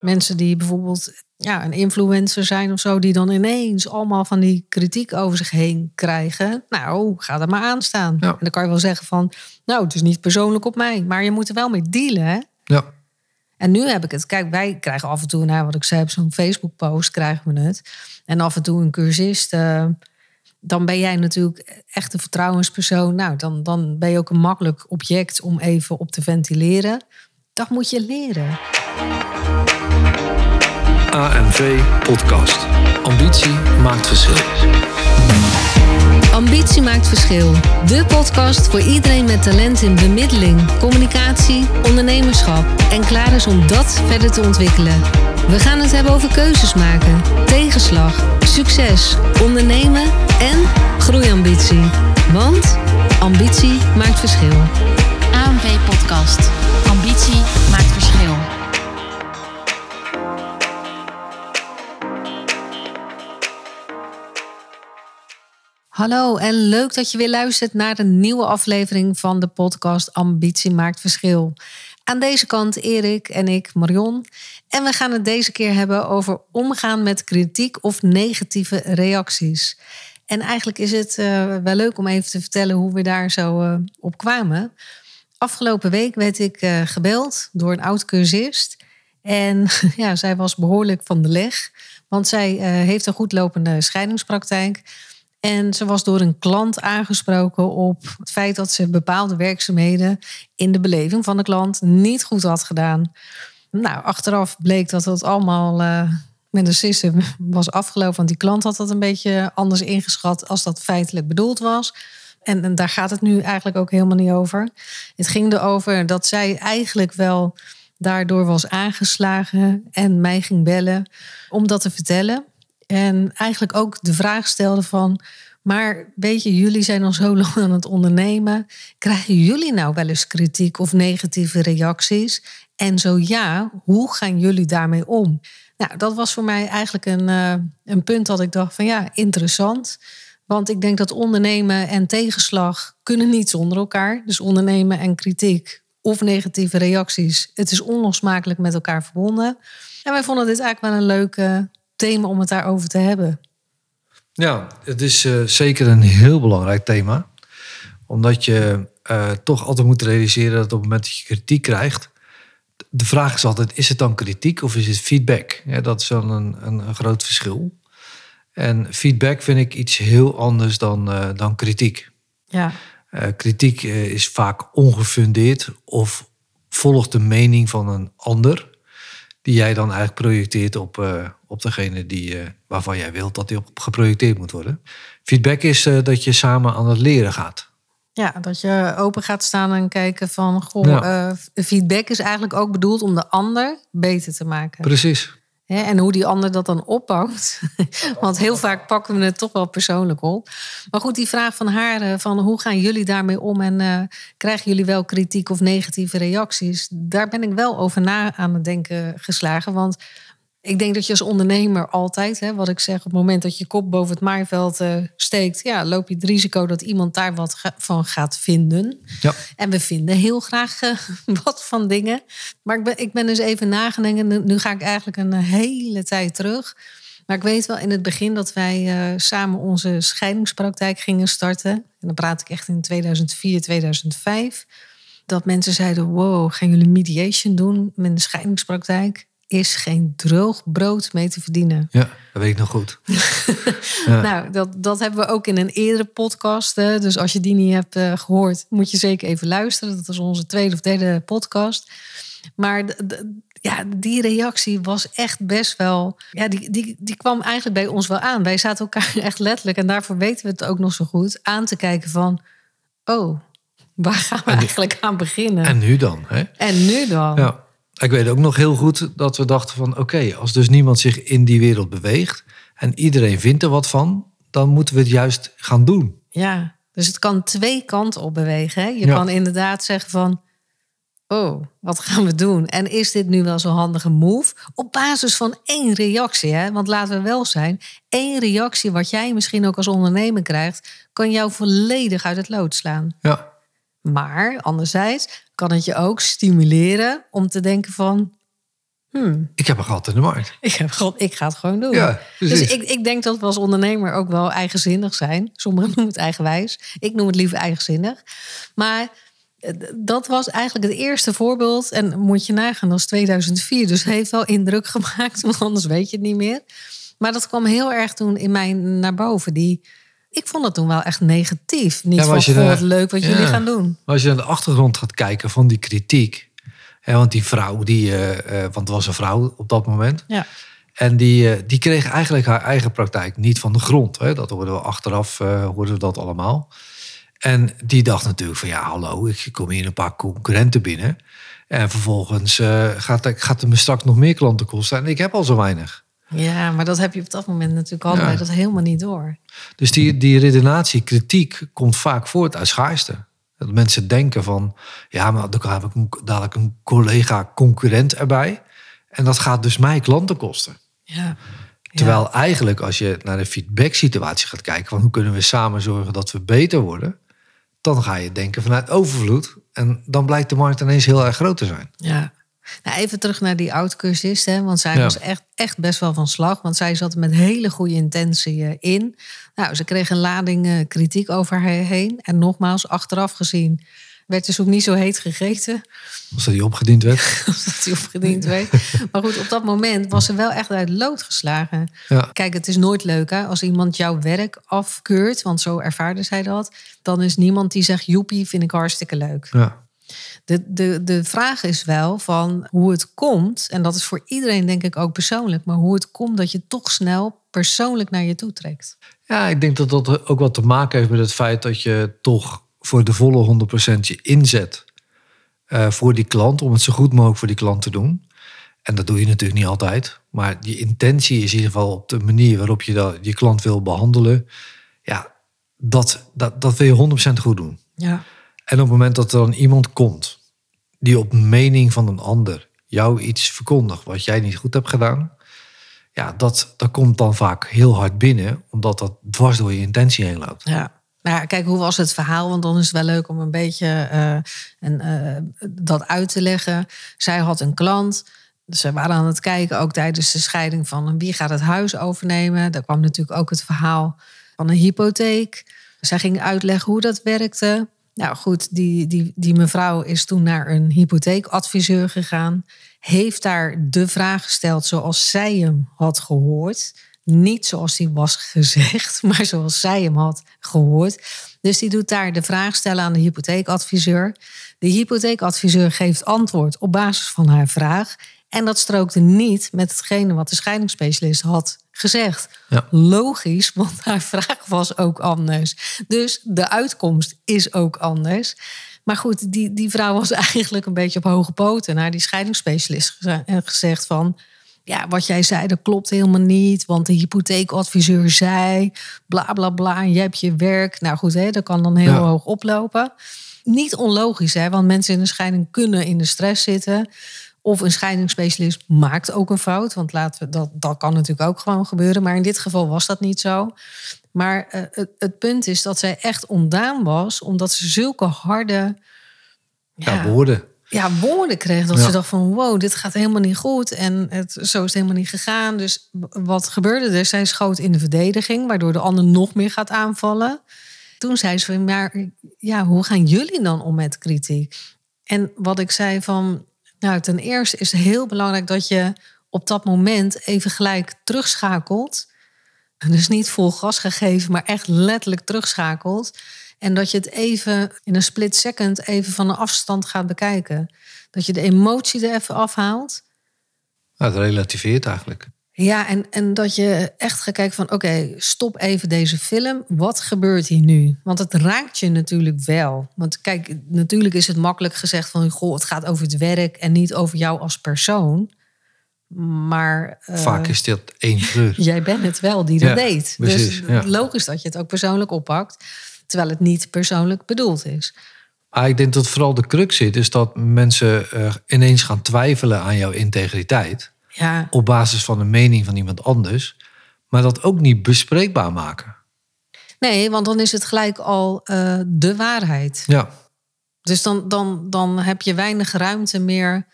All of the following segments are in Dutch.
Mensen die bijvoorbeeld ja, een influencer zijn of zo, die dan ineens allemaal van die kritiek over zich heen krijgen. Nou, ga er maar aan staan. Ja. En dan kan je wel zeggen van, nou, het is niet persoonlijk op mij, maar je moet er wel mee dealen. Hè? Ja, En nu heb ik het. Kijk, wij krijgen af en toe, nou, wat ik zei, op zo'n Facebook-post krijgen we het. En af en toe een cursist. eh, dan ben jij natuurlijk echt een vertrouwenspersoon. Nou, dan, dan ben je ook een makkelijk object om even op te ventileren. Dat moet je leren. AMV Podcast. Ambitie maakt verschil. Ambitie maakt verschil. De podcast voor iedereen met talent in bemiddeling, communicatie, ondernemerschap en klaar is om dat verder te ontwikkelen. We gaan het hebben over keuzes maken, tegenslag, succes, ondernemen en groeiambitie. Want ambitie maakt verschil. AMV Podcast. Ambitie maakt Hallo en leuk dat je weer luistert naar een nieuwe aflevering van de podcast Ambitie maakt verschil. Aan deze kant Erik en ik, Marion. En we gaan het deze keer hebben over omgaan met kritiek of negatieve reacties. En eigenlijk is het eh, wel leuk om even te vertellen hoe we daar zo eh, op kwamen. Afgelopen week werd ik eh, gebeld door een oud cursist. En ja, zij was behoorlijk van de leg. Want zij heeft een goed lopende scheidingspraktijk. En ze was door een klant aangesproken op het feit dat ze bepaalde werkzaamheden in de beleving van de klant niet goed had gedaan. Nou, achteraf bleek dat het allemaal eh, met een system was afgelopen. Want die klant had dat een beetje anders ingeschat als dat feitelijk bedoeld was. En, en daar gaat het nu eigenlijk ook helemaal niet over. Het ging erover dat zij eigenlijk wel daardoor was aangeslagen en mij ging bellen om dat te vertellen. En eigenlijk ook de vraag stelde van, maar weet je, jullie zijn al zo lang aan het ondernemen. Krijgen jullie nou wel eens kritiek of negatieve reacties? En zo ja, hoe gaan jullie daarmee om? Nou, dat was voor mij eigenlijk een, eh, een punt dat ik dacht van ja, interessant. Want ik denk dat ondernemen en tegenslag kunnen niet zonder elkaar. Dus ondernemen en kritiek of negatieve reacties, het is onlosmakelijk met elkaar verbonden. En wij vonden dit eigenlijk wel een leuk eh, thema om het daarover te hebben. Ja, het is eh, zeker een heel belangrijk thema. Omdat je eh, toch altijd moet realiseren dat op het moment dat je kritiek krijgt... De vraag is altijd, is het dan kritiek of is het feedback? Ja, dat is dan een, een, een groot verschil. En feedback vind ik iets heel anders dan, eh, dan kritiek. Ja, kritiek is vaak ongefundeerd of volgt de mening van een ander, die jij dan eigenlijk projecteert op, op degene die, eh, waarvan jij wilt dat die op geprojecteerd moet worden. Feedback is eh, dat je samen aan het leren gaat. ja, dat je open gaat staan en kijken van... Goh, Ja. eh, feedback is eigenlijk ook bedoeld om de ander beter te maken. Precies. En hoe die ander dat dan oppakt. Want heel vaak pakken we het toch wel persoonlijk op. Maar goed, die vraag van haar, van hoe gaan jullie daarmee om? En krijgen jullie wel kritiek of negatieve reacties? Daar ben ik wel over na aan het denken geslagen. Want ik denk dat je als ondernemer altijd, hè, wat ik zeg, op het moment dat je kop boven het maaiveld eh, steekt, ja, loop je het risico dat iemand daar wat ga- van gaat vinden. Ja. En we vinden heel graag eh, wat van dingen. Maar ik ben, ik ben dus even nagedenken. Nu, nu ga ik eigenlijk een hele tijd terug. Maar ik weet wel in het begin dat wij eh, samen onze scheidingspraktijk gingen starten. En dan praat ik echt in 2004, 2005. Dat mensen zeiden, wow, gaan jullie mediation doen met een scheidingspraktijk? Is geen droog brood mee te verdienen. Ja, dat weet ik nog goed. Ja. Nou, dat, dat hebben we ook in een eerdere podcast. hè. Dus als je die niet hebt eh, gehoord, moet je zeker even luisteren. Dat is onze tweede of derde podcast. Maar ja, die reactie was echt best wel. Ja, die, die, die kwam eigenlijk bij ons wel aan. Wij zaten elkaar echt letterlijk, en daarvoor weten we het ook nog zo goed, aan te kijken van. Oh, waar gaan we eigenlijk aan beginnen? En nu dan? Hè? En nu dan? Ja. Ik weet ook nog heel goed dat we dachten van... oké, als dus niemand zich in die wereld beweegt... en iedereen vindt er wat van... dan moeten we het juist gaan doen. Ja, dus het kan twee kanten op bewegen. Hè? Je Ja. kan inderdaad zeggen van... Oh, wat gaan we doen? En is dit nu wel zo'n handige move? Op basis van één reactie. Hè? Want laten we wel zijn... één reactie wat jij misschien ook als ondernemer krijgt... kan jou volledig uit het lood slaan. Ja, Maar anderzijds kan het je ook stimuleren om te denken van... Hmm, Ik heb een gat in de markt. ik, heb gewoon, ik ga het gewoon doen. Ja, dus ik, ik denk dat we als ondernemer ook wel eigenzinnig zijn. Sommigen noemen het eigenwijs. Ik noem het liever eigenzinnig. Maar eh, dat was eigenlijk het eerste voorbeeld. En moet je nagaan, dat is 2004. Dus heeft wel indruk gemaakt, want anders weet je het niet meer. Maar dat kwam heel erg toen in mij naar boven. Die, ik vond het toen wel echt negatief. Niet Ja, van, je leuk wat Ja. jullie gaan doen. Maar als je naar de achtergrond gaat kijken van die kritiek. Hè, want die vrouw, die, eh, eh, want het was een vrouw op dat moment. Ja. En die, eh, die kreeg eigenlijk haar eigen praktijk niet van de grond. Hè. Dat hoorden we achteraf, hoorden we dat allemaal. En die dacht natuurlijk van ja, hallo, ik kom hier een paar concurrenten binnen. En vervolgens gaat, gaat het me straks nog meer klanten kosten. En ik heb al zo weinig. Ja, maar dat heb je op dat moment natuurlijk allebei Ja. dat helemaal niet door. Dus die, die redenatie, kritiek, komt vaak voort uit schaarste. Dat mensen denken van, ja, maar dan heb ik een, dadelijk een collega concurrent erbij. En dat gaat dus mij klanten kosten. Ja. Terwijl eigenlijk als je naar de feedback situatie gaat kijken... van hoe kunnen we samen zorgen dat we beter worden... dan ga je denken vanuit overvloed. En dan blijkt de markt ineens heel erg groot te zijn. Ja. Nou, even terug naar die oud-cursist, hè, want zij Ja. was echt, echt best wel van slag. Want zij zat met hele goede intentie eh, in. Nou, ze kreeg een lading eh, kritiek over haar heen. En nogmaals, achteraf gezien werd de soep niet zo heet gegeten. Als dat die opgediend werd. Als dat die opgediend werd. Maar goed, op dat moment was ze wel echt uit lood geslagen. Ja. Kijk, het is nooit leuk hè, als iemand jouw werk afkeurt. Want zo ervaarde zij dat. Dan is niemand die zegt, joepie, vind ik hartstikke leuk. Ja. De, de, de vraag is wel van hoe het komt, en dat is voor iedereen denk ik ook persoonlijk, maar hoe het komt dat je toch snel persoonlijk naar je toe trekt. Ja, ik denk dat dat ook wat te maken heeft met het feit dat je toch voor de volle 100% je inzet eh, voor die klant, om het zo goed mogelijk voor die klant te doen. En dat doe je natuurlijk niet altijd, maar die intentie is in ieder geval op de manier waarop je dat, je klant wil behandelen. Ja, dat, dat, dat wil je 100% goed doen. Ja, En op het moment dat er dan iemand komt die op mening van een ander jou iets verkondigt wat jij niet goed hebt gedaan, ja, dat, dat komt dan vaak heel hard binnen, omdat dat dwars door je intentie heen loopt. ja. Ja, kijk, hoe was het verhaal? Want dan is het wel leuk om een beetje eh, en, eh, dat uit te leggen. Zij had een klant. Ze waren aan het kijken, ook tijdens de scheiding, van wie gaat het huis overnemen. Daar kwam natuurlijk ook het verhaal van een hypotheek. Zij ging uitleggen hoe dat werkte. Nou goed, die, die, die mevrouw is toen naar een hypotheekadviseur gegaan. Heeft daar de vraag gesteld zoals zij hem had gehoord. Niet zoals die was gezegd, maar zoals zij hem had gehoord. Dus die doet daar de vraag stellen aan de hypotheekadviseur. De hypotheekadviseur geeft antwoord op basis van haar vraag. En dat strookte niet met hetgene wat de scheidingsspecialist had gezegd. Ja. Logisch, want haar vraag was ook anders. Dus de uitkomst is ook anders. Maar goed, die, die vrouw was eigenlijk een beetje op hoge poten naar die scheidingsspecialist en gezegd van... Ja, wat jij zei, dat klopt helemaal niet. Want de hypotheekadviseur zei, bla bla bla, en jij hebt je werk. Nou goed, hè, dat kan dan heel Ja. hoog oplopen. Niet onlogisch, hè, want mensen in een scheiding kunnen in de stress zitten. Of een scheidingsspecialist maakt ook een fout. Want laten we, dat, dat kan natuurlijk ook gewoon gebeuren. Maar in dit geval was dat niet zo. Maar eh, het, het punt is dat zij echt ontdaan was, omdat ze zulke harde Ja, woorden. ja, woorden kreeg. Dat Ja. ze dacht van wow, dit gaat helemaal niet goed. En het, zo is het helemaal niet gegaan. Dus wat gebeurde er? Zij schoot in de verdediging, waardoor de ander nog meer gaat aanvallen. Toen zei ze van, maar ja, hoe gaan jullie dan om met kritiek? En wat ik zei van, nou ten eerste is het heel belangrijk dat je op dat moment even gelijk terugschakelt. Dus niet vol gas gegeven, maar echt letterlijk terugschakelt. En dat je het even in een split second even van een afstand gaat bekijken. Dat je de emotie er even afhaalt. Nou, het relativeert eigenlijk. Ja, en, en dat je echt gaat kijken van... oké, stop even deze film. Wat gebeurt hier nu? Want het raakt je natuurlijk wel. Want kijk, natuurlijk is het makkelijk gezegd van... goh, het gaat over het werk en niet over jou als persoon. Maar eh, Vaak is dit één kleur. jij bent het wel die dat Ja, deed. precies, dus ja. logisch dat je het ook persoonlijk oppakt. Terwijl het niet persoonlijk bedoeld is. Maar ik denk dat vooral de crux zit, is dat mensen eh, ineens gaan twijfelen aan jouw integriteit. Ja, Op basis van een mening van iemand anders. Maar dat ook niet bespreekbaar maken. nee, want dan is het gelijk al eh, de waarheid. Ja, Dus dan, dan, dan heb je weinig ruimte meer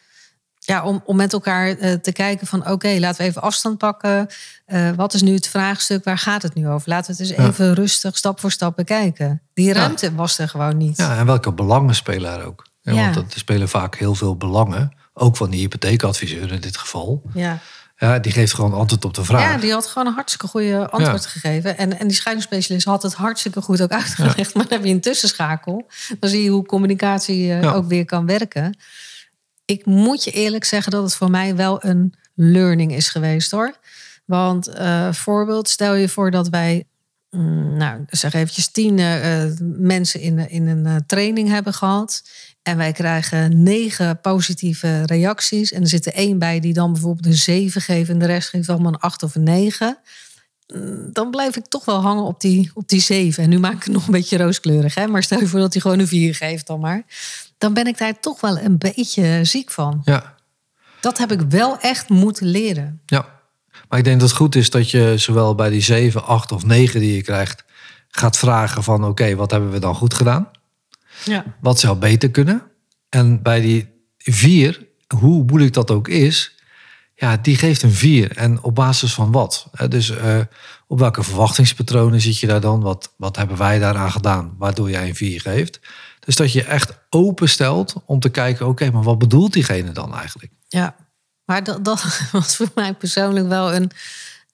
Ja, om, om met elkaar eh, te kijken van oké, laten we even afstand pakken. Eh, wat is nu het vraagstuk? Waar gaat het nu over? Laten we het eens Ja. even rustig, stap voor stap bekijken. Die ruimte was er gewoon niet. Ja, en welke belangen spelen er ook? Ja. Want dat- er spelen vaak heel veel belangen. Ook van die hypotheekadviseur in dit geval. Ja. Ja, die geeft gewoon antwoord op de vraag. Ja, die had gewoon een hartstikke goede antwoord gegeven. En, en die scheidingsspecialist had het hartstikke goed ook uitgelegd. Maar dan heb je een tussenschakel. Dan zie je hoe communicatie eh, Ja. ook weer kan werken. Ik moet je eerlijk zeggen dat het voor mij wel een learning is geweest hoor. Want eh, voorbeeld, stel je voor dat wij, mm, nou zeg eventjes tien eh, mensen in, in een training hebben gehad. En wij krijgen negen positieve reacties. En er zit er één bij die dan bijvoorbeeld een zeven geeft en de rest geeft allemaal een acht of een negen. Mm, Dan blijf ik toch wel hangen op die, op die zeven. En nu maak ik het nog een beetje rooskleurig. Hè? Maar stel je voor dat hij gewoon een vier geeft dan maar. Dan ben ik daar toch wel een beetje ziek van. Ja, Dat heb ik wel echt moeten leren. ja. Maar ik denk dat het goed is dat je zowel bij die 7, 8 of 9 die je krijgt... gaat vragen van oké, wat hebben we dan goed gedaan? Ja. Wat zou beter kunnen? En bij die 4, hoe moeilijk dat ook is... Ja, die geeft een 4. En op basis van wat? Dus eh, op welke verwachtingspatronen zit je daar dan? Wat, wat hebben wij daaraan gedaan waardoor jij een 4 geeft? Dus dat je echt openstelt om te kijken... oké, maar wat bedoelt diegene dan eigenlijk? Ja, maar dat, dat was voor mij persoonlijk wel een,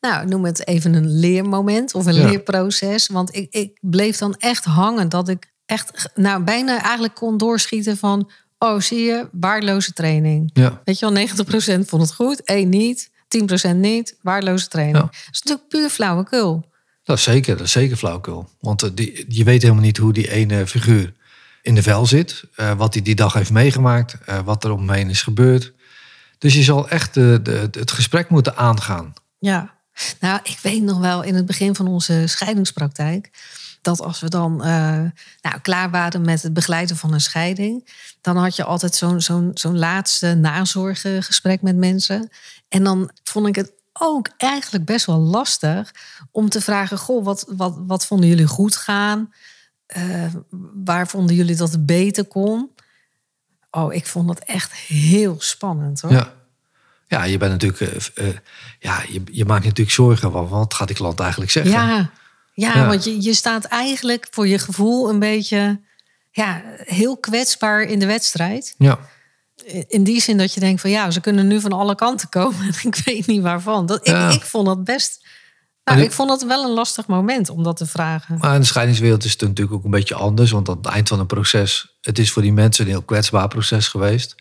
nou, noem het even een leermoment of een Ja. leerproces. Want ik, ik bleef dan echt hangen dat ik echt, nou, bijna eigenlijk kon doorschieten van, oh, zie je, waardeloze training. Ja, Weet je wel, 90% vond het goed, één niet, 10% niet, waardeloze training. Ja. Dat is natuurlijk puur flauwekul. dat is zeker, dat is zeker flauwkul. Want eh, die, je weet helemaal niet hoe die ene figuur in de vel zit. eh, wat hij die dag heeft meegemaakt. eh, wat er om hem heen is gebeurd. Dus je zal echt de, de, het gesprek moeten aangaan. Ja, nou, ik weet nog wel in het begin van onze scheidingspraktijk. Dat als we dan eh, nou, klaar waren met het begeleiden van een scheiding. dan had je altijd zo'n zo'n zo'n laatste nazorggesprek met mensen. En dan vond ik het ook eigenlijk best wel lastig om te vragen: Goh, wat, wat, wat vonden jullie goed gaan? Eh, waar vonden jullie dat het beter kon? Oh, ik vond dat echt heel spannend hoor. Ja. Ja, je bent natuurlijk. eh, ja, je, je maakt natuurlijk zorgen van wat gaat die klant eigenlijk zeggen. Ja, ja, Ja. want je, je staat eigenlijk voor je gevoel een beetje ja, heel kwetsbaar in de wedstrijd. Ja. In die zin dat je denkt van ja, ze kunnen nu van alle kanten komen. En ik weet niet waarvan. Dat, ik, Ja. ik vond dat best. Nou, ik vond dat wel een lastig moment om dat te vragen. Maar in de scheidingswereld is het natuurlijk ook een beetje anders. Want aan het eind van een proces, het is voor die mensen een heel kwetsbaar proces geweest.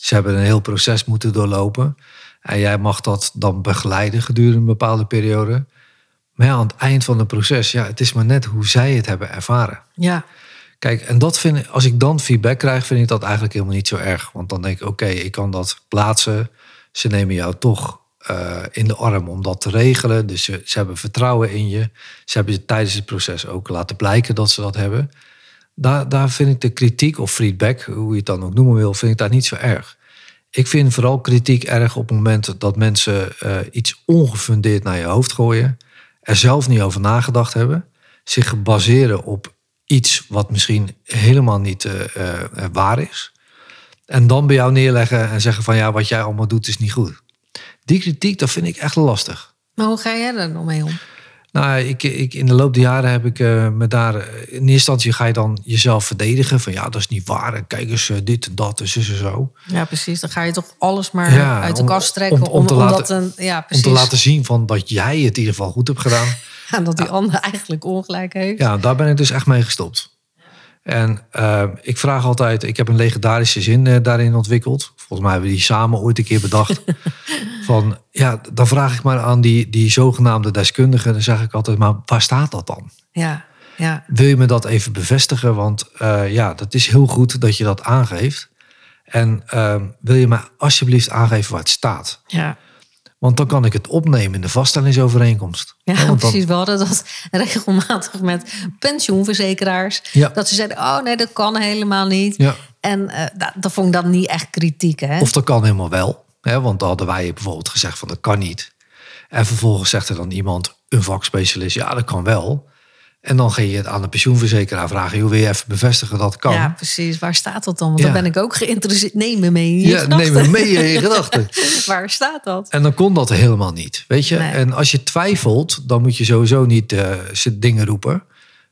Ze hebben een heel proces moeten doorlopen. En jij mag dat dan begeleiden gedurende een bepaalde periode. Maar ja, aan het eind van het proces, ja, het is maar net hoe zij het hebben ervaren. Ja, Kijk, en dat vind ik, als ik dan feedback krijg, vind ik dat eigenlijk helemaal niet zo erg. Want dan denk ik, oké, ik kan dat plaatsen. Ze nemen jou toch eh, in de arm om dat te regelen. Dus ze, ze hebben vertrouwen in je. Ze hebben je tijdens het proces ook laten blijken dat ze dat hebben. Daar, daar vind ik de kritiek of feedback, hoe je het dan ook noemen wil, vind ik daar niet zo erg. Ik vind vooral kritiek erg op het moment dat mensen eh, iets ongefundeerd naar je hoofd gooien. Er zelf niet over nagedacht hebben. Zich baseren op iets wat misschien helemaal niet eh, eh, eh, waar is. En dan bij jou neerleggen en zeggen van ja, wat jij allemaal doet is niet goed. Die kritiek, dat vind ik echt lastig. maar hoe ga jij er dan mee om? Nou, ik, ik, in de loop der jaren heb ik eh, me daar... eh, In eerste instantie ga je dan jezelf verdedigen. Van ja, dat is niet waar. En kijk eens, eh, dit en dat, en zo. Ja, precies. Dan ga je toch alles maar Ja, uit de kast trekken. om- om te laten- een, ja, Om te laten zien van dat jij het in ieder geval goed hebt gedaan. En dat die ander eigenlijk ongelijk heeft. Ja, daar ben ik dus echt mee gestopt. En eh, ik vraag altijd, ik heb een legendarische zin eh, daarin ontwikkeld. Volgens mij hebben we die samen ooit een keer bedacht. van ja, dan vraag ik maar aan die, die zogenaamde deskundige. Dan zeg ik altijd, maar waar staat dat dan? Ja, ja. Wil je me dat even bevestigen? Want eh, ja, dat is heel goed dat je dat aangeeft. En eh, wil je me alsjeblieft aangeven waar het staat? ja. Want dan kan ik het opnemen in de vaststellingsovereenkomst. Ja, want dan- precies. We hadden dat regelmatig met pensioenverzekeraars. Ja. Dat ze zeiden, oh nee, dat kan helemaal niet. Ja. En dat, dat vond ik dan niet echt kritiek, hè? Of dat kan helemaal wel. Hè? Want dan hadden wij bijvoorbeeld gezegd van dat kan niet. En vervolgens zegt er dan iemand, een vakspecialist, ja dat kan wel. En dan ga je het aan de pensioenverzekeraar vragen. Hoe wil je even bevestigen dat kan? Ja, precies. Waar staat dat dan? Want Ja. dan ben ik ook geïnteresseerd. Neem me mee in je Ja, neem me mee in je gedachten. Waar staat dat? En dan kon dat helemaal niet. Weet je? Nee. En als je twijfelt, dan moet je sowieso niet z'n dingen roepen.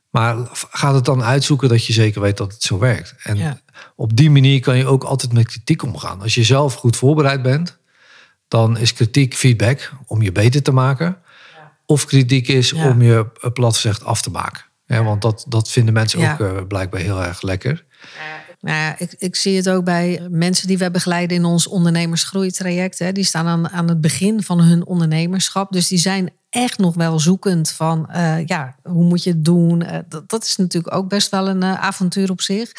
Maar ga het dan uitzoeken dat je zeker weet dat het zo werkt. En Ja. op die manier kan je ook altijd met kritiek omgaan. Als je zelf goed voorbereid bent, dan is kritiek feedback om je beter te maken. Of kritiek is Ja. om je eh, plat gezegd af te maken. Ja, want dat, dat vinden mensen Ja. ook eh, blijkbaar heel erg lekker. Nou ja, ik, ik zie het ook bij mensen die we begeleiden in ons ondernemersgroeitraject. Hè. Die staan aan, aan het begin van hun ondernemerschap. Dus die zijn echt nog wel zoekend van, eh, ja, hoe moet je het doen? Dat, dat is natuurlijk ook best wel een avontuur op zich.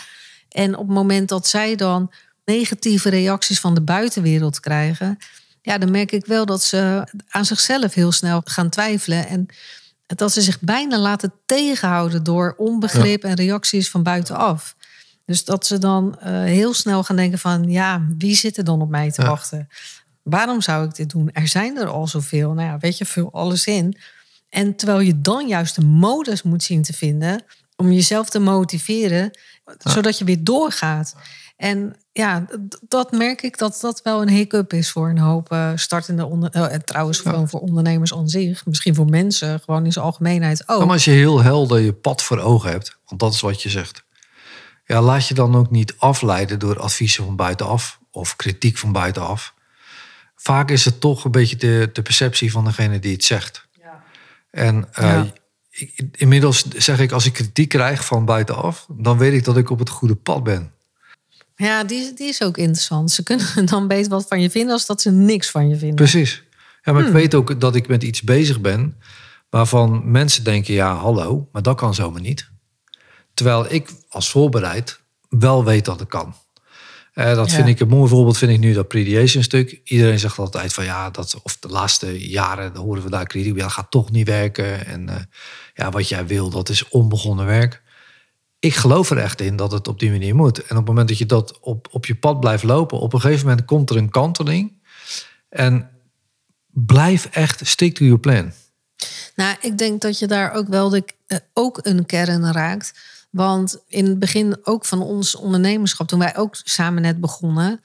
En op het moment dat zij dan negatieve reacties van de buitenwereld krijgen... ja, dan merk ik wel dat ze aan zichzelf heel snel gaan twijfelen. En dat ze zich bijna laten tegenhouden door onbegrip en reacties van buitenaf. Dus dat ze dan eh, heel snel gaan denken van... ja, wie zit er dan op mij te Ja. wachten? Waarom zou ik dit doen? Er zijn er al zoveel. Nou ja, weet je, vul alles in. En terwijl je dan juist de modus moet zien te vinden... om jezelf te motiveren, zodat je weer doorgaat. En ja, dat merk ik dat dat wel een hiccup is voor een hoop eh, startende onder, eh, en trouwens gewoon voor ondernemers aan zich. Misschien voor mensen gewoon in zijn algemeenheid ook. Ja, maar als je heel helder je pad voor ogen hebt, want dat is wat je zegt. Ja, laat je dan ook niet afleiden door adviezen van buitenaf of kritiek van buitenaf. Vaak is het toch een beetje de, de perceptie van degene die het zegt. En eh, Ja. ik- inmiddels zeg ik, als ik kritiek krijg van buitenaf, dan weet ik dat ik op het goede pad ben. Ja, die, die is ook interessant. Ze kunnen dan beter wat van je vinden als dat ze niks van je vinden. Precies. Ja, maar Hmm. ik weet ook dat ik met iets bezig ben waarvan mensen denken, ja, hallo, maar dat kan zomaar niet. Terwijl ik als voorbereid wel weet dat het kan. Eh, dat Ja. vind ik een mooi voorbeeld, vind ik nu dat prediation stuk. Iedereen zegt altijd van ja, dat, of de laatste jaren dan horen we daar kritiek. Ja, dat gaat toch niet werken. En eh, ja, wat jij wil, dat is onbegonnen werk. Ik geloof er echt in dat het op die manier moet. En op het moment dat je dat op, op je pad blijft lopen, op een gegeven moment komt er een kanteling. En blijf echt stick to your plan. Nou, ik denk dat je daar ook wel de, eh, ook een kern raakt. Want in het begin ook van ons ondernemerschap, toen wij ook samen net begonnen,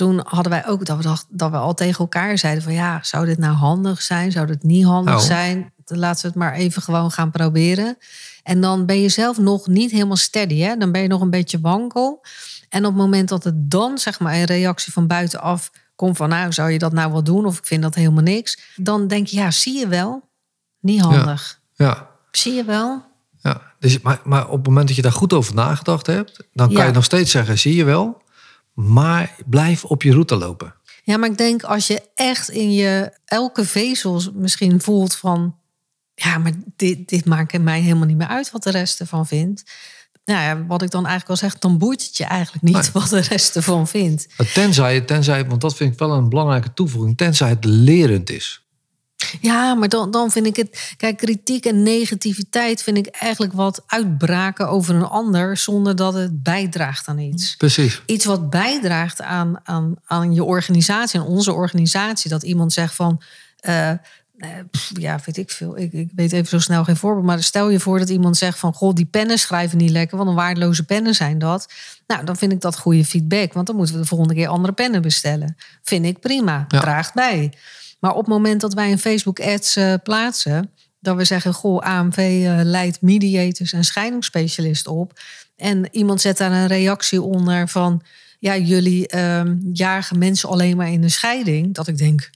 toen hadden wij ook dat we, dacht, dat we al tegen elkaar zeiden van ja, zou dit nou handig zijn? Zou dit niet handig Nou. zijn? Laten we het maar even gewoon gaan proberen. En dan ben je zelf nog niet helemaal steady. Hè? Dan ben je nog een beetje wankel. En op het moment dat het dan zeg maar een reactie van buitenaf komt van nou, zou je dat nou wel doen? Of ik vind dat helemaal niks. Dan denk je, ja, zie je wel. Niet handig. Ja, Zie je wel? ja. Dus, maar, maar op het moment dat je daar goed over nagedacht hebt, dan kan Ja. je nog steeds zeggen, zie je wel. Maar blijf op je route lopen. Ja, maar ik denk als je echt in je elke vezel misschien voelt van... ja, maar dit, dit maakt mij helemaal niet meer uit wat de rest ervan vindt. Nou ja, wat ik dan eigenlijk al zeg, dan boeit het je eigenlijk niet Nee. wat de rest ervan vindt. Tenzij, tenzij, want dat vind ik wel een belangrijke toevoeging, tenzij het lerend is. Ja, maar dan, dan vind ik het... Kijk, kritiek en negativiteit vind ik eigenlijk wat uitbraken over een ander... zonder dat het bijdraagt aan iets. Precies. iets wat bijdraagt aan, aan, aan je organisatie, aan onze organisatie. Dat iemand zegt van. eh, ja, weet ik veel. Ik, ik weet even zo snel geen voorbeeld. Maar stel je voor dat iemand zegt van... Goh, die pennen schrijven niet lekker. Wat een waardeloze pennen zijn dat. Nou, dan vind ik dat goede feedback. Want dan moeten we de volgende keer andere pennen bestellen. Vind ik prima. Ja. Draagt bij. Maar op het moment dat wij een Facebook ads eh, plaatsen... dat we zeggen, goh, AMV eh, leidt mediators en scheidingsspecialisten op... en iemand zet daar een reactie onder van... ja, jullie ehm, jagen mensen alleen maar in de scheiding... dat ik denk,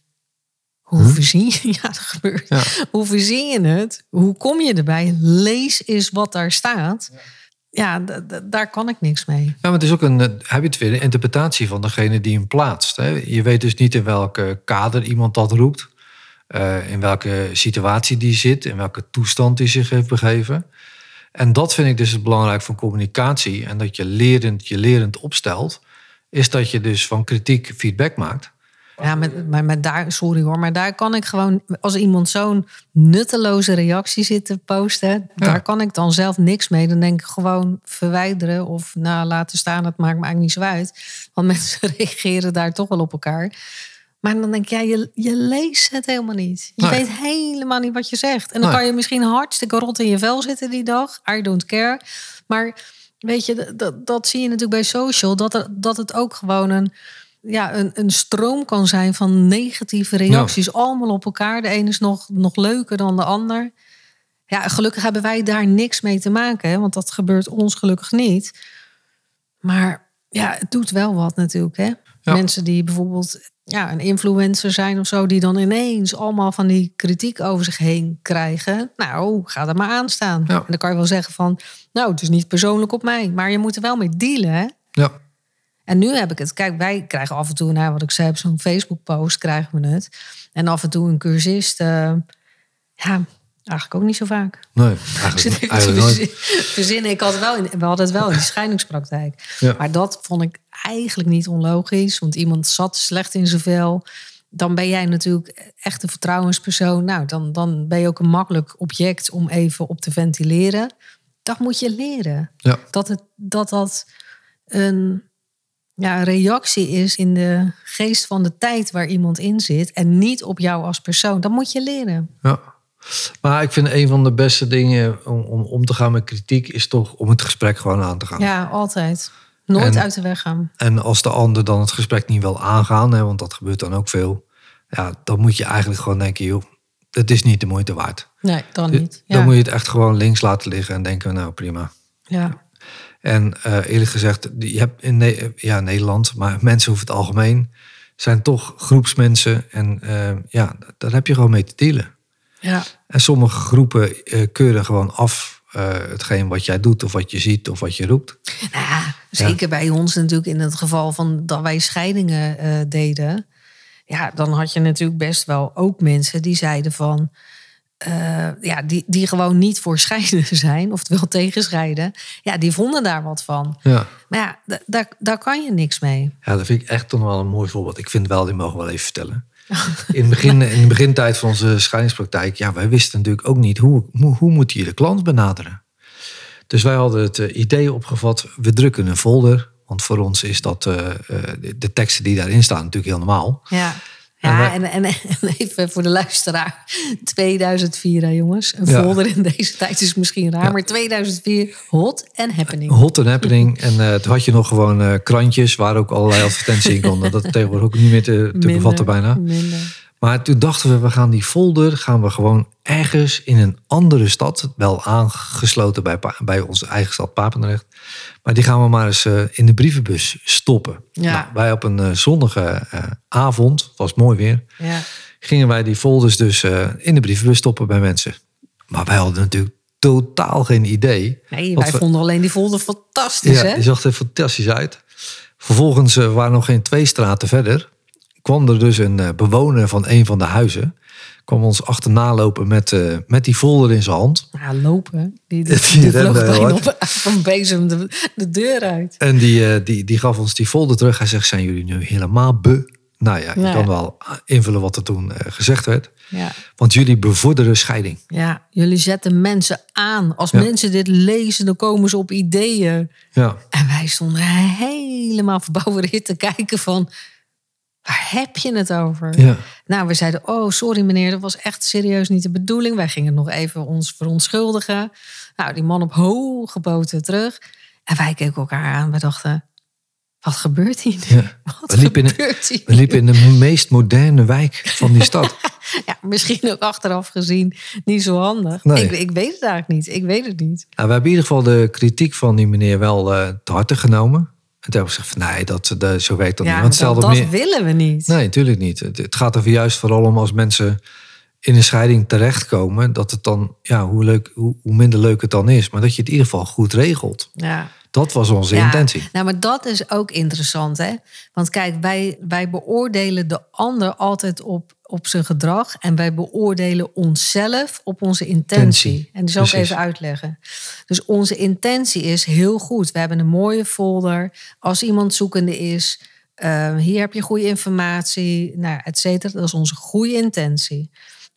hoe verzin je? Ja, dat gebeurt. Ja. Hoe verzin je het? Hoe kom je erbij? Lees eens wat daar staat. Ja, d- daar kan ik niks mee. Ja, maar het is ook een, eh, heb je het weer, interpretatie van degene die hem plaatst. Hè? Je weet dus niet in welke kader iemand dat roept. eh, in welke situatie die zit, in welke toestand die zich heeft begeven. En dat vind ik dus het belangrijk van communicatie. En dat je lerend, je lerend opstelt, is dat je dus van kritiek feedback maakt. Ja, maar, maar daar, sorry hoor, maar daar kan ik gewoon, als iemand zo'n nutteloze reactie zit te posten, daar kan ik dan zelf niks mee. Dan denk ik gewoon verwijderen of nou, laten staan, het maakt me eigenlijk niet zo uit. Want mensen reageren daar toch wel op elkaar. Maar dan denk ik, ja, je, je leest het helemaal niet. Je Nee. weet helemaal niet wat je zegt. En dan Nee. kan je misschien hartstikke rot in je vel zitten die dag. I don't care. Maar weet je, dat- dat, dat zie je natuurlijk bij social. Dat, er, dat het ook gewoon een, ja, een, een stroom kan zijn van negatieve reacties. Allemaal op elkaar. De ene is nog, nog leuker dan de ander. Ja, gelukkig hebben wij daar niks mee te maken. Hè? Want dat gebeurt ons gelukkig niet. Maar ja, het doet wel wat natuurlijk. Hè? Ja. Mensen die bijvoorbeeld ja, een influencer zijn of zo, die dan ineens allemaal van die kritiek over zich heen krijgen. Nou, ga er maar aan staan. Ja. En dan kan je wel zeggen van, nou, het is niet persoonlijk op mij, maar je moet er wel mee dealen. Hè? Ja, En nu heb ik het. Kijk, wij krijgen af en toe, nou, wat ik zei, op zo'n Facebook-post krijgen we het. En af en toe een cursist. eh, ja, eigenlijk ook niet zo vaak. nee, Ik zit eigenlijk, nooit. verzin-. Ik had wel in, we hadden het wel in de scheidingspraktijk. Ja. Maar dat vond ik eigenlijk niet onlogisch. Want iemand zat slecht in zijn vel. Dan ben jij natuurlijk echt een vertrouwenspersoon. Nou, dan, dan ben je ook een makkelijk object om even op te ventileren. Dat moet je leren. Ja. Dat het, dat, dat een ja, een reactie is in de geest van de tijd waar iemand in zit. En niet op jou als persoon. Dat moet je leren. Ja. Maar ik vind een van de beste dingen om, om om te gaan met kritiek... is toch om het gesprek gewoon aan te gaan. Ja, altijd. Nooit En- uit de weg gaan. En als de ander dan het gesprek niet wil aangaan, hè, want dat gebeurt dan ook veel, ja, dan moet je eigenlijk gewoon denken, joh, het is niet de moeite waard. Nee, dan niet. Ja. Dan moet je het echt gewoon links laten liggen en denken, nou prima. ja. En eh, eerlijk gezegd, je hebt in Ne- ja, Nederland, maar mensen over het algemeen zijn toch groepsmensen. En eh, ja, daar heb je gewoon mee te dealen. Ja. En sommige groepen eh, keuren gewoon af eh, hetgeen wat jij doet, of wat je ziet, of wat je roept. Nou ja, zeker bij ons natuurlijk in het geval van dat wij scheidingen eh, deden. Ja, dan had je natuurlijk best wel ook mensen die zeiden van... eh, ja, die, die gewoon niet voor scheiden zijn, oftewel tegen scheiden. Ja, die vonden daar wat van. Ja. Maar ja, da- daar, daar kan je niks mee. Ja, dat vind ik echt toch wel een mooi voorbeeld. Ik vind wel, die mogen we wel even vertellen. In, het begin, in de begintijd van onze scheidingspraktijk, ja, wij wisten natuurlijk ook niet hoe, hoe, hoe moet je de klant benaderen. Dus wij hadden het eh, idee opgevat, we drukken een folder. Want voor ons is dat eh, de, de teksten die daarin staan natuurlijk heel normaal. Ja. En Ja, en, en, en even voor de luisteraar. 2004, hè, jongens. Een Ja. folder in deze tijd is misschien raar. Maar 2004, hot en happening. Hot and happening. En eh toen had je nog gewoon eh, krantjes waar ook allerlei advertenties in konden. Dat tegenwoordig ook niet meer te, te Minder, bevatten bijna. Minder. Maar toen dachten we, we gaan die folder gaan we gewoon ergens in een andere stad, wel aangesloten bij, bij onze eigen stad Papendrecht. Maar die gaan we maar eens eh, in de brievenbus stoppen. Ja. Nou, wij op een eh, zonnige eh, avond, het was mooi weer, Ja. gingen wij die folders dus in de brievenbus stoppen bij mensen. Maar wij hadden natuurlijk totaal geen idee. Nee, wij we- vonden alleen die folder fantastisch, ja, hè? die zag er fantastisch uit. Vervolgens waren nog geen twee straten verder. Kwam er dus een eh, bewoner van een van de huizen. Kwam ons achterna lopen met, eh, met die folder in zijn hand. Ja, lopen. Die, die, Die vloog op van bezem de, de deur uit. En die, eh, die, die gaf ons die folder terug. Hij zegt, zijn jullie nu helemaal be? Nou ja, je kan wel invullen wat er toen gezegd werd. Ja. Want jullie bevorderen scheiding. ja, jullie zetten mensen aan. Als Ja. mensen dit lezen, dan komen ze op ideeën. Ja, En wij stonden helemaal verbouwereerd te kijken van... Waar heb je het over? ja. Nou, we zeiden, oh, sorry meneer, dat was echt serieus niet de bedoeling. Wij gingen nog even ons verontschuldigen. Nou, die man op hoge boten terug. En wij keken elkaar aan. We dachten, wat gebeurt hier nu? ja. Wat We liepen, in, gebeurt hier? we liepen in de meest moderne wijk van die stad. Ja, misschien ook achteraf gezien niet zo handig. Nee. Ik, ik weet het eigenlijk niet. Ik weet het niet. Nou, we hebben in ieder geval de kritiek van die meneer wel eh, te harte genomen. En toen we gezegd van nee, dat, dat, zo werkt dat Ja, niet. Want dat, dat meer... willen we niet. Nee, natuurlijk niet. Het, het gaat er juist vooral om als mensen in een scheiding terechtkomen, dat het dan, ja, hoe, leuk, hoe, hoe minder leuk het dan is, maar dat je het in ieder geval goed regelt. Ja. Dat was onze Ja, intentie. Nou, maar dat is ook interessant, hè? Want kijk, wij, wij beoordelen de ander altijd op, op zijn gedrag. En wij beoordelen onszelf op onze intentie. Intentie, En die zal ik even uitleggen. Dus onze intentie is heel goed. We hebben een mooie folder. Als iemand zoekende is, eh, hier heb je goede informatie, nou, et cetera. Dat is onze goede intentie.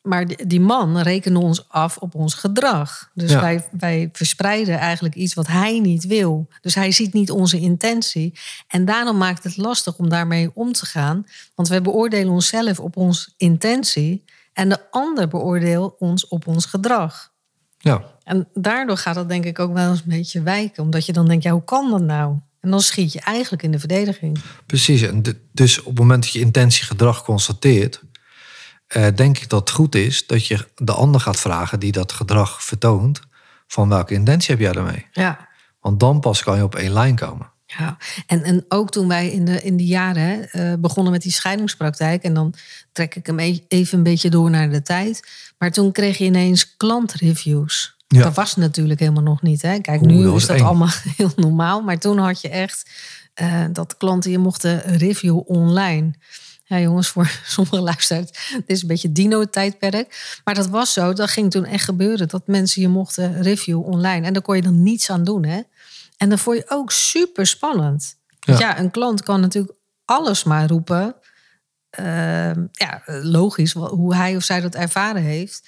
Maar die man rekende ons af op ons gedrag. Dus Ja. wij, wij verspreiden eigenlijk iets wat hij niet wil. Dus hij ziet niet onze intentie. En daarom maakt het lastig om daarmee om te gaan. Want we beoordelen onszelf op onze intentie. En de ander beoordeelt ons op ons gedrag. Ja, En daardoor gaat dat denk ik ook wel eens een beetje wijken. Omdat je dan denkt, ja, hoe kan dat nou? En dan schiet je eigenlijk in de verdediging. precies. En dus op het moment dat je intentiegedrag constateert, eh, denk ik dat het goed is dat je de ander gaat vragen die dat gedrag vertoont, van welke intentie heb jij daarmee? Ja. Want dan pas kan je op één lijn komen. Ja, en, en ook toen wij in de, in de jaren hè, eh, begonnen met die scheidingspraktijk, en dan trek ik hem e- even een beetje door naar de tijd. Maar toen kreeg je ineens klantreviews. Ja. Dat was natuurlijk helemaal nog niet. Hè? Kijk, Oeh, nu dat is dat eng. allemaal heel normaal. Maar toen had je echt eh, dat klanten je mochten review online. Ja, jongens, voor sommige luisteraars, het is een beetje dino-tijdperk. Maar dat was zo, dat ging toen echt gebeuren. Dat mensen je mochten review online. En daar kon je dan niets aan doen, hè. En dat vond je ook super spannend. Ja. ja, een klant kan natuurlijk alles maar roepen. Ehm, ja, logisch, hoe hij of zij dat ervaren heeft.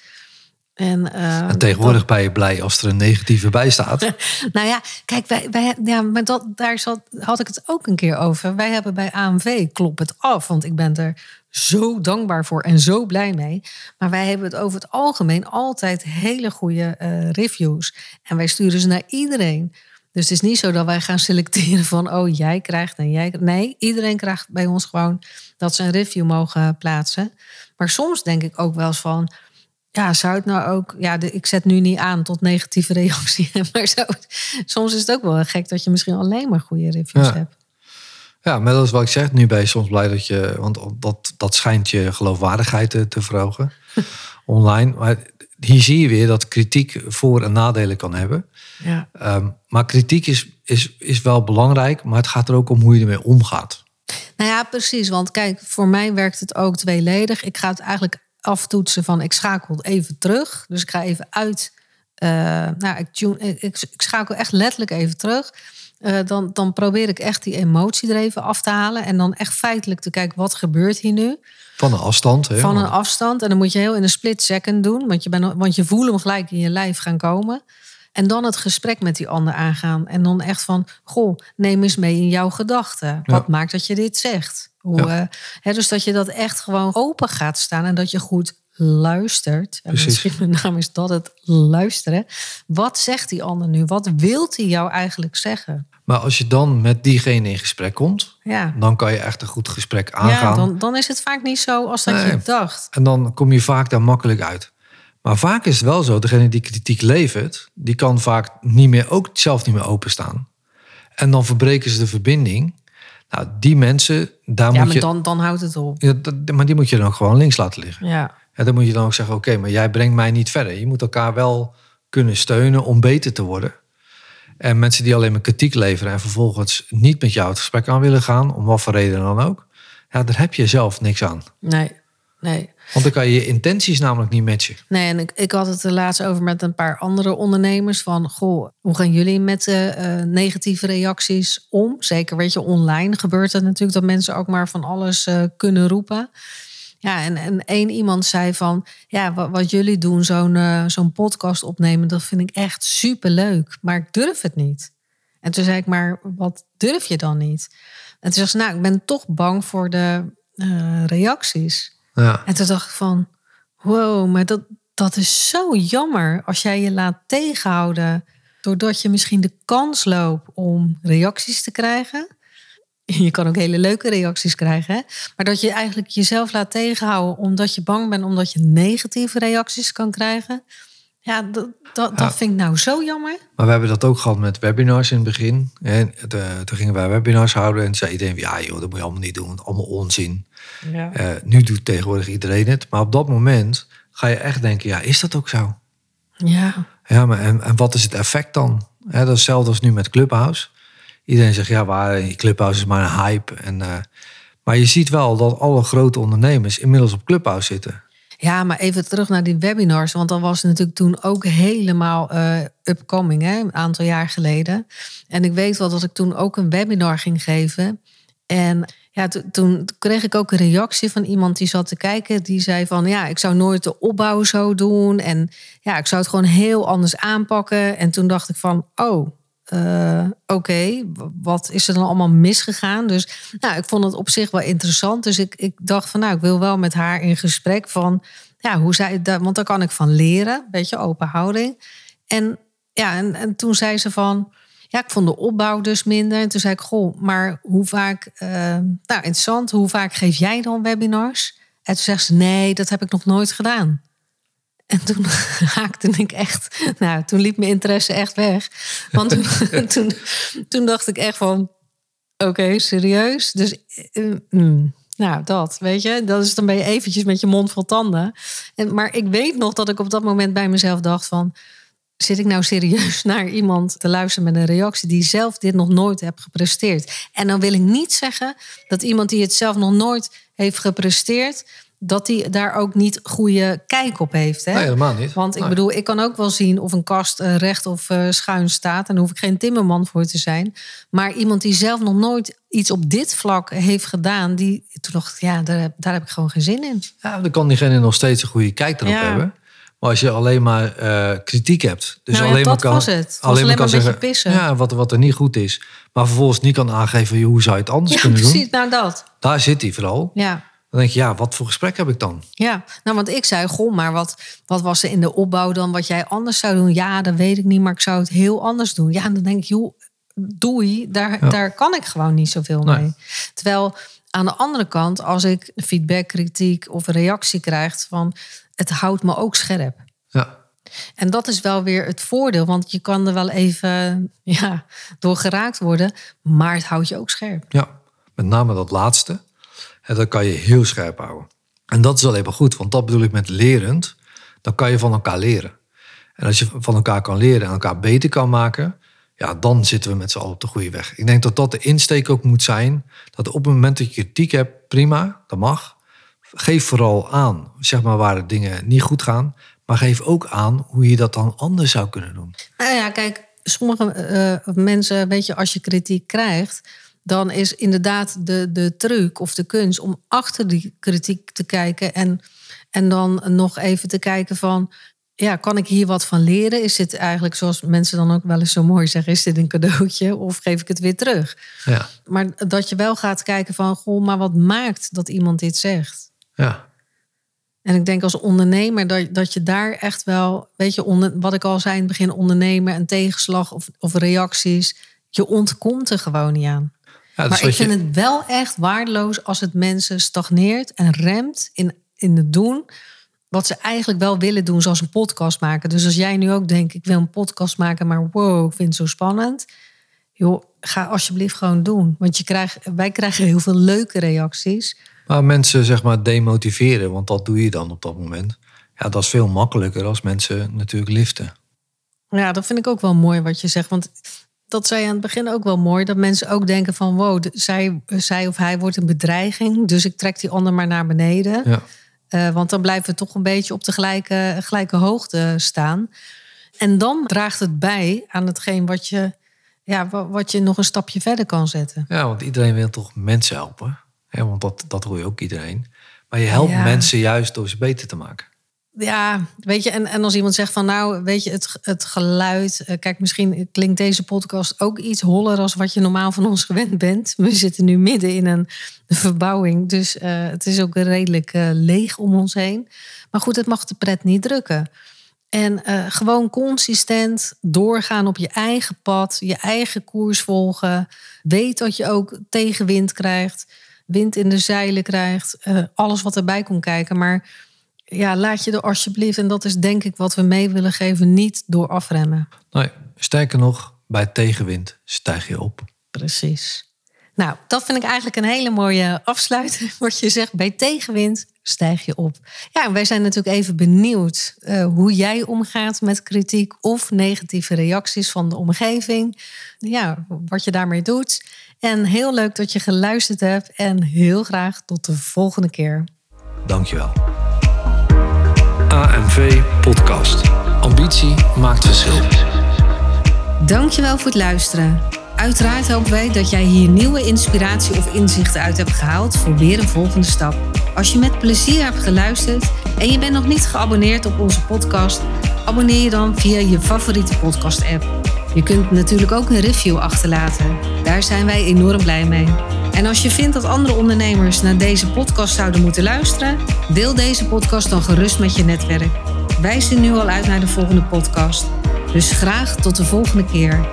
En, eh, En tegenwoordig ben je blij als er een negatieve bij staat. nou ja, kijk, wij, wij, ja, maar dat, daar zat, had ik het ook een keer over. Wij hebben bij AMV Klop het af, want ik ben er zo dankbaar voor en zo blij mee. Maar wij hebben het over het algemeen altijd hele goede eh, reviews. En wij sturen ze naar iedereen. Dus het is niet zo dat wij gaan selecteren van, oh jij krijgt en jij. Nee, iedereen krijgt bij ons gewoon dat ze een review mogen plaatsen. Maar soms denk ik ook wel eens van, ja, zou het nou ook... Ja, de, ik zet nu niet aan tot negatieve reactie. Maar het- soms is het ook wel gek dat je misschien alleen maar goede reviews Ja. hebt. Ja, maar dat is wat ik zeg. Nu ben je soms blij dat je... Want dat, dat schijnt je geloofwaardigheid te, te verhogen. online. Maar hier zie je weer dat kritiek voor- en nadelen kan hebben. Ja. Ehm, maar kritiek is, is, is wel belangrijk. Maar het gaat er ook om hoe je ermee omgaat. Nou ja, precies. Want kijk, voor mij werkt het ook tweeledig. Ik ga het eigenlijk aftoetsen van ik schakel even terug. Dus ik ga even uit. eh, nou, ik, tune, ik, ik, ik schakel echt letterlijk even terug. Eh, dan, dan probeer ik echt die emotie er even af te halen. En dan echt feitelijk te kijken, wat gebeurt hier nu? Van een afstand. Hè? Van een afstand. En dan moet je heel in een split second doen. Want je, bent, want je voelt hem gelijk in je lijf gaan komen. En dan het gesprek met die ander aangaan. En dan echt van, goh, neem eens mee in jouw gedachten. Wat maakt dat je dit zegt? Hoe, Ja. eh, hè, dus dat je dat echt gewoon open gaat staan. En dat je goed luistert. En Precies. misschien met name is dat het luisteren. Wat zegt die ander nu? Wat wilt hij jou eigenlijk zeggen? Maar als je dan met diegene in gesprek komt... Ja, dan kan je echt een goed gesprek aangaan. ja dan, dan is het vaak niet zo als dat je dacht. En dan kom je vaak daar makkelijk uit. Maar vaak is het wel zo, degene die kritiek levert, die kan vaak niet meer, ook zelf niet meer openstaan. En dan verbreken ze de verbinding. Nou, die mensen, daar Ja, moet maar je. dan, dan houdt het op. Ja, dat- maar die moet je dan ook gewoon links laten liggen. Ja. Ja, dan moet je dan ook zeggen: oké, maar jij brengt mij niet verder. Je moet elkaar wel kunnen steunen om beter te worden. En mensen die alleen maar kritiek leveren en vervolgens niet met jou het gesprek aan willen gaan, om wat voor reden dan ook, ja, daar heb je zelf niks aan. Nee, nee. Want dan kan je je intenties namelijk niet matchen. Nee, en ik, had het er laatst over met een paar andere ondernemers. Van, goh, hoe gaan jullie met eh, negatieve reacties om? Zeker, weet je, online gebeurt het natuurlijk dat mensen ook maar van alles eh, kunnen roepen. Ja, en, en één iemand zei van, ja, wat, jullie doen, zo'n eh, zo'n podcast opnemen, dat vind ik echt superleuk. Maar ik durf het niet. En toen zei ik, maar wat durf je dan niet? En toen zei ze, nou, ik ben toch bang voor de reacties. Ja. En toen dacht ik van, wow, maar dat, dat is zo jammer als jij je laat tegenhouden doordat je misschien de kans loopt om reacties te krijgen. Je kan ook hele leuke reacties krijgen, hè? maar dat je eigenlijk jezelf laat tegenhouden omdat je bang bent omdat je negatieve reacties kan krijgen. Ja, dat, dat, Ja. dat vind ik nou zo jammer. Maar we hebben dat ook gehad met webinars in het begin. En de- toen gingen wij webinars houden en zei iedereen: ja, joh, dat moet je allemaal niet doen, allemaal onzin. Ja. Eh, nu doet tegenwoordig iedereen het. Maar op dat moment ga je echt denken: ja, is dat ook zo? ja, Ja, maar en, en wat is het effect dan? Hè, dat is hetzelfde als nu met Clubhouse. Iedereen zegt: ja, waar, Clubhouse is maar een hype. En, eh, maar je ziet wel dat alle grote ondernemers inmiddels op Clubhouse zitten. Ja, maar even terug naar die webinars. Want dat was natuurlijk toen ook helemaal eh, upcoming, hè, een aantal jaar geleden. En ik weet wel dat ik toen ook een webinar ging geven. En ja, to- toen kreeg ik ook een reactie van iemand die zat te kijken. Die zei van ja, ik zou nooit de opbouw zo doen. En ja, ik zou het gewoon heel anders aanpakken. En toen dacht ik van, oh, eh, oké, wat is er dan allemaal misgegaan? Dus nou, ik vond het op zich wel interessant. Dus ik, ik dacht van nou, ik wil wel met haar in gesprek van ja, hoe zij want daar kan ik van leren, beetje open houding. En ja, en, en toen zei ze van ja, ik vond de opbouw dus minder. En toen zei ik, goh, maar hoe vaak, eh, nou interessant, hoe vaak geef jij dan webinars? En toen zegt ze, nee, dat heb ik nog nooit gedaan. En toen haakte ik echt, nou, toen liep mijn interesse echt weg. Want toen, toen, toen dacht ik echt van, oké, serieus? Dus, eh, mm, nou, dat, weet je, dat is dan ben je eventjes met je mond vol tanden. En, maar ik weet nog dat ik op dat moment bij mezelf dacht van, zit ik nou serieus naar iemand te luisteren met een reactie die zelf dit nog nooit heeft gepresteerd? En dan wil ik niet zeggen dat iemand die het zelf nog nooit heeft gepresteerd, dat die daar ook niet goede kijk op heeft. Hè? Nee, helemaal niet. Want ik Nee. bedoel, ik kan ook wel zien of een kast eh, recht of eh, schuin staat. En daar hoef ik geen timmerman voor te zijn. Maar iemand die zelf nog nooit iets op dit vlak heeft gedaan, die toen dacht ja, daar, heb- daar heb ik gewoon geen zin in. Ja, dan kan diegene nog steeds een goede kijk erop Ja. hebben. Maar als je alleen maar eh, kritiek hebt. Dus Nou ja, alleen maar kan, was het. Het was alleen maar een beetje pissen. Ja, wat, wat er niet goed is. Maar vervolgens niet kan aangeven hoe zou je het anders Ja, kunnen precies. doen. Nou, dat. Daar zit hij vooral. Ja. Dan denk je, ja, wat voor gesprek heb ik dan? Ja, nou, want ik zei, goh, maar wat, wat was er in de opbouw dan wat jij anders zou doen? Ja, dat weet ik niet, maar ik zou het heel anders doen. Ja, en dan denk ik, joh, doei, daar, Ja. daar kan ik gewoon niet zoveel Nee. mee. Terwijl aan de andere kant, als ik feedback, kritiek of een reactie krijg van, het houdt me ook scherp. Ja, En dat is wel weer het voordeel, want je kan er wel even ja, door geraakt worden, maar het houdt je ook scherp. ja. met name dat laatste. En dat kan je heel scherp houden. En dat is alleen maar goed, want dat bedoel ik met lerend. Dan kan je van elkaar leren. En als je van elkaar kan leren en elkaar beter kan maken, ja, dan zitten we met z'n allen op de goede weg. Ik denk dat dat de insteek ook moet zijn. Dat op het moment dat je kritiek hebt, prima, dat mag. Geef vooral aan, zeg maar, waar de dingen niet goed gaan. Maar geef ook aan hoe je dat dan anders zou kunnen doen. Nou ja, kijk, sommige eh, mensen, weet je, als je kritiek krijgt, dan is inderdaad de, de truc of de kunst om achter die kritiek te kijken en, en dan nog even te kijken van, ja, kan ik hier wat van leren? Is dit eigenlijk, zoals mensen dan ook wel eens zo mooi zeggen, is dit een cadeautje of geef ik het weer terug? Ja, Maar dat je wel gaat kijken van, goh, maar wat maakt dat iemand dit zegt? ja, En ik denk als ondernemer dat, dat je daar echt wel, weet je, onder, wat ik al zei in het begin, ondernemer en tegenslag of, of reacties, je ontkomt er gewoon niet aan. Ja maar ik je- vind het wel echt waardeloos als het mensen stagneert en remt in, in het doen wat ze eigenlijk wel willen doen, zoals een podcast maken. Dus als jij nu ook denkt, ik wil een podcast maken, maar wow, ik vind het zo spannend. Joh, ga alsjeblieft gewoon doen. Want je krijgt, wij krijgen heel veel leuke reacties. Maar mensen zeg maar demotiveren, want dat doe je dan op dat moment. Ja, dat is veel makkelijker als mensen natuurlijk liften. Ja, dat vind ik ook wel mooi wat je zegt. Want dat zei je aan het begin ook wel mooi. Dat mensen ook denken van wow, de- zij, zij of hij wordt een bedreiging. Dus ik trek die ander maar naar beneden. Ja, Eh, want dan blijven we toch een beetje op de gelijke, gelijke hoogte staan. En dan draagt het bij aan hetgeen wat je, ja, wa- wat je nog een stapje verder kan zetten. ja want iedereen wil toch mensen helpen. Ja, want dat, dat hoor je ook iedereen. Maar je helpt Ja. mensen juist door ze beter te maken. Ja, weet je, en, en als iemand zegt van nou, weet je, het, het geluid. eh, Kijk, misschien klinkt deze podcast ook iets holler als wat je normaal van ons gewend bent. We zitten nu midden in een verbouwing, dus eh, het is ook redelijk eh, leeg om ons heen. Maar goed, het mag de pret niet drukken. En gewoon consistent doorgaan op je eigen pad, je eigen koers volgen. Weet dat je ook tegenwind krijgt, wind in de zeilen krijgt, alles wat erbij komt kijken. Maar ja, laat je er alsjeblieft, en dat is denk ik wat we mee willen geven, niet door afremmen. Nee, sterker nog, bij tegenwind stijg je op. Precies. Nou, dat vind ik eigenlijk een hele mooie afsluiter. Wat je zegt, bij tegenwind stijg je op. Ja, en wij zijn natuurlijk even benieuwd eh, hoe jij omgaat met kritiek of negatieve reacties van de omgeving. Ja, wat je daarmee doet. En heel leuk dat je geluisterd hebt. En heel graag tot de volgende keer. Dankjewel. AMV Podcast. Ambitie maakt verschil. Dankjewel voor het luisteren. Uiteraard hopen wij dat jij hier nieuwe inspiratie of inzichten uit hebt gehaald voor weer een volgende stap. Als je met plezier hebt geluisterd en je bent nog niet geabonneerd op onze podcast, abonneer je dan via je favoriete podcast-app. Je kunt natuurlijk ook een review achterlaten. Daar zijn wij enorm blij mee. En als je vindt dat andere ondernemers naar deze podcast zouden moeten luisteren, deel deze podcast dan gerust met je netwerk. Wij zien nu al uit naar de volgende podcast. Dus graag tot de volgende keer.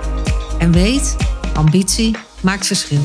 En weet, ambitie maakt verschil.